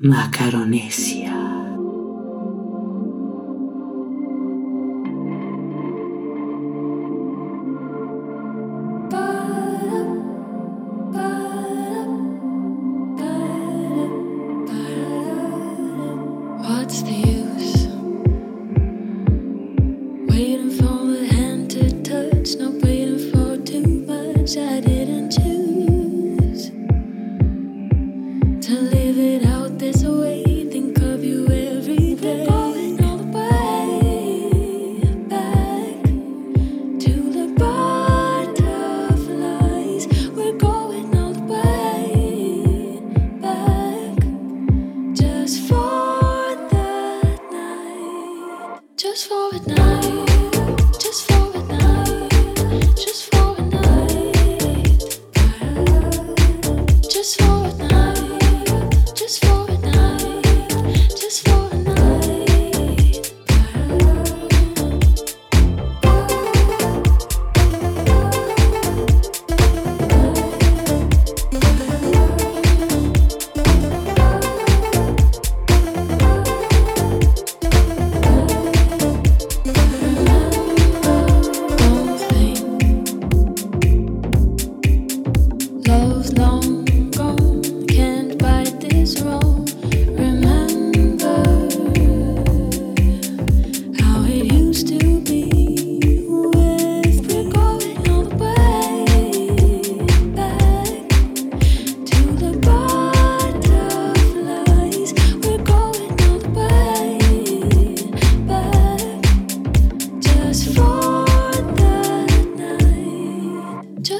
Macaronesia.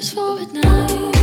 just for a night.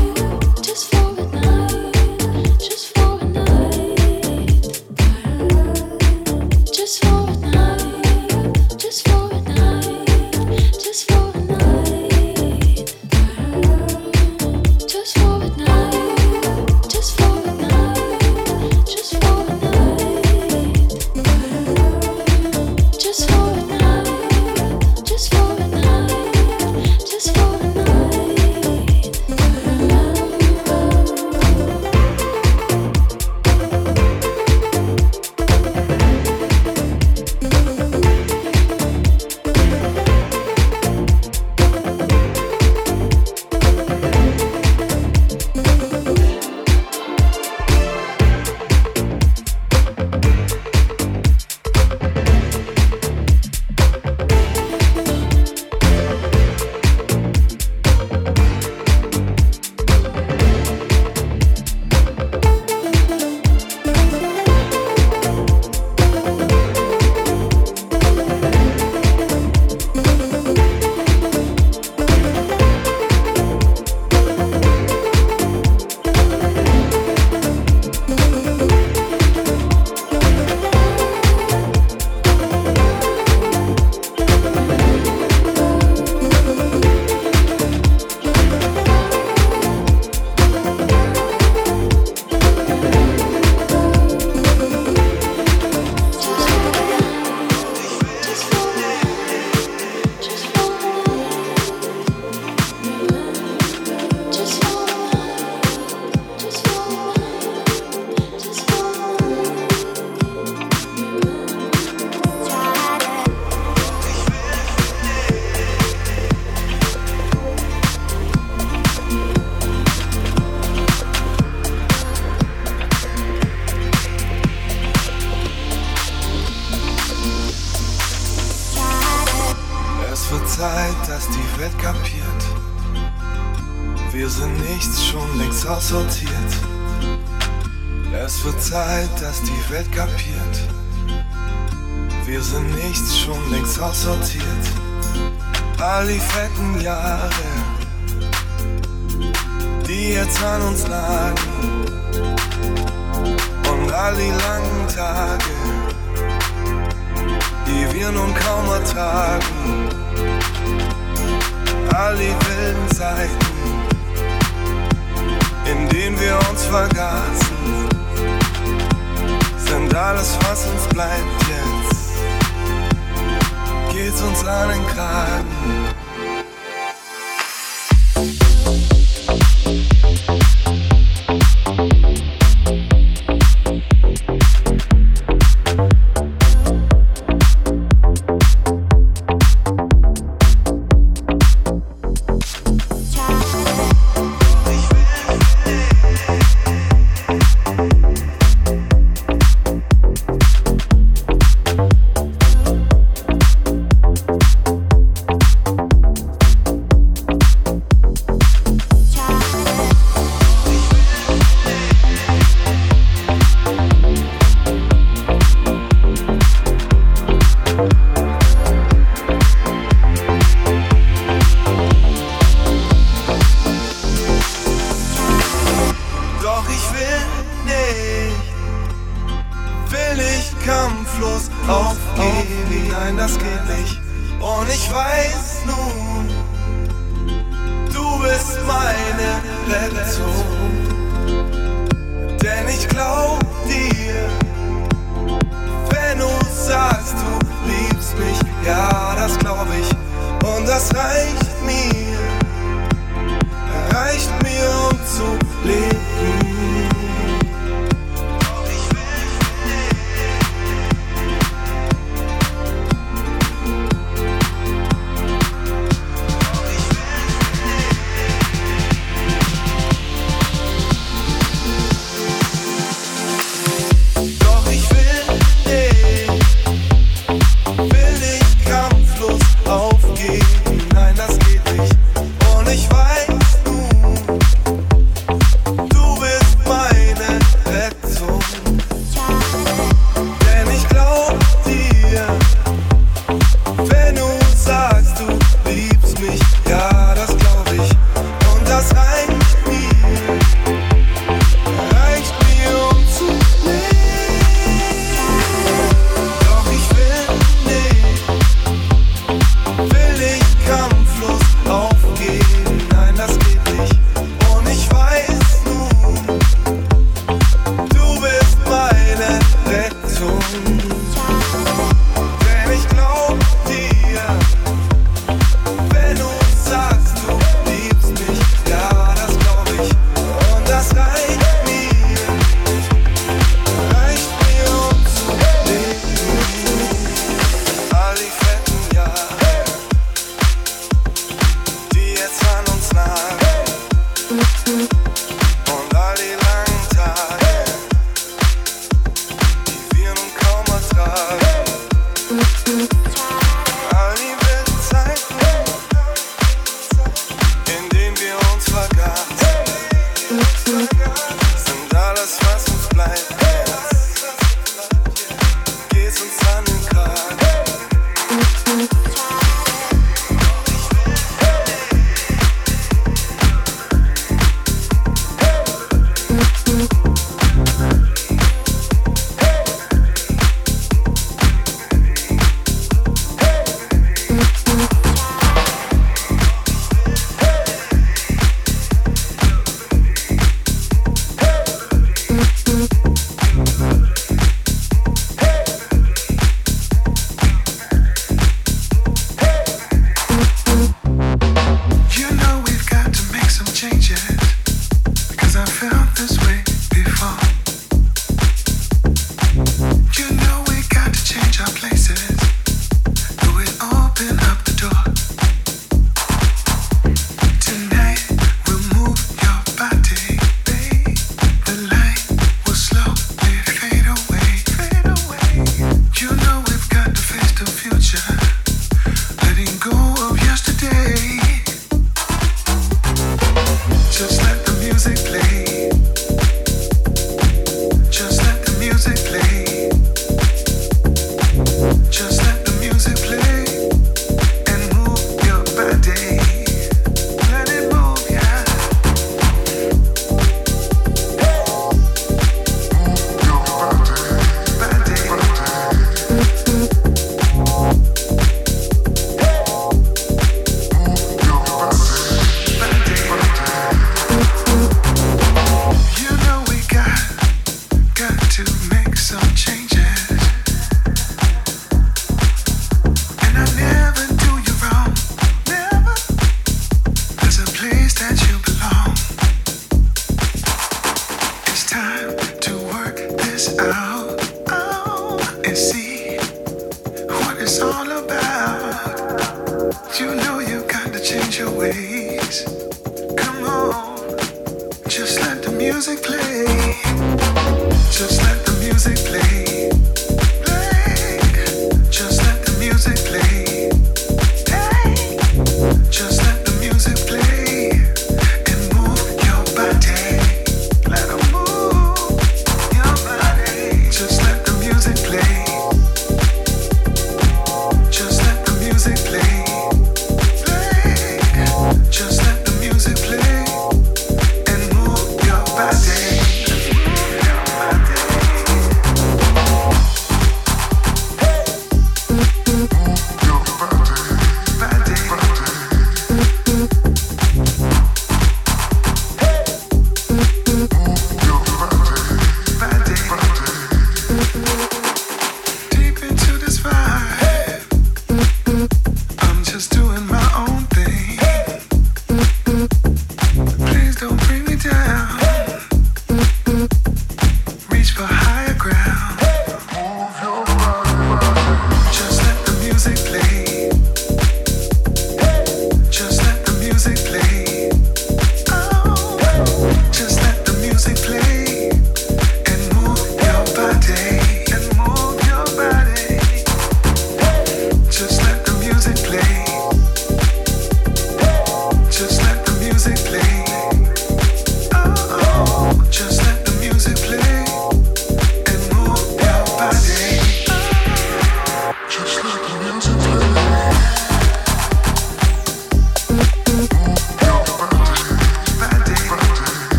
Welt kapiert. Wir sind nichts, schon längst aussortiert. All die fetten Jahre, die jetzt an uns lagen. Und all die langen Tage, die wir nun kaum ertragen. All die wilden Zeiten, in denen wir uns vergaßen. Sind alles, was uns bleibt jetzt. Geht's uns an den Kragen. Nein, das geht nicht. Und ich weiß nun, du bist meine Rettung. Denn ich glaub dir, wenn du sagst, du liebst mich, ja, das glaub ich. Und das reicht mir, reicht mir, um zu leben.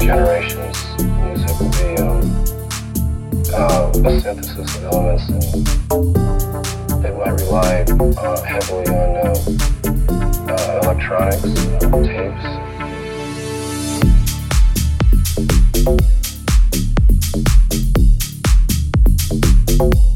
generations, music, the, um, uh, synthesis of elements, and they might rely uh, heavily on uh, uh electronics, uh, tapes. Thank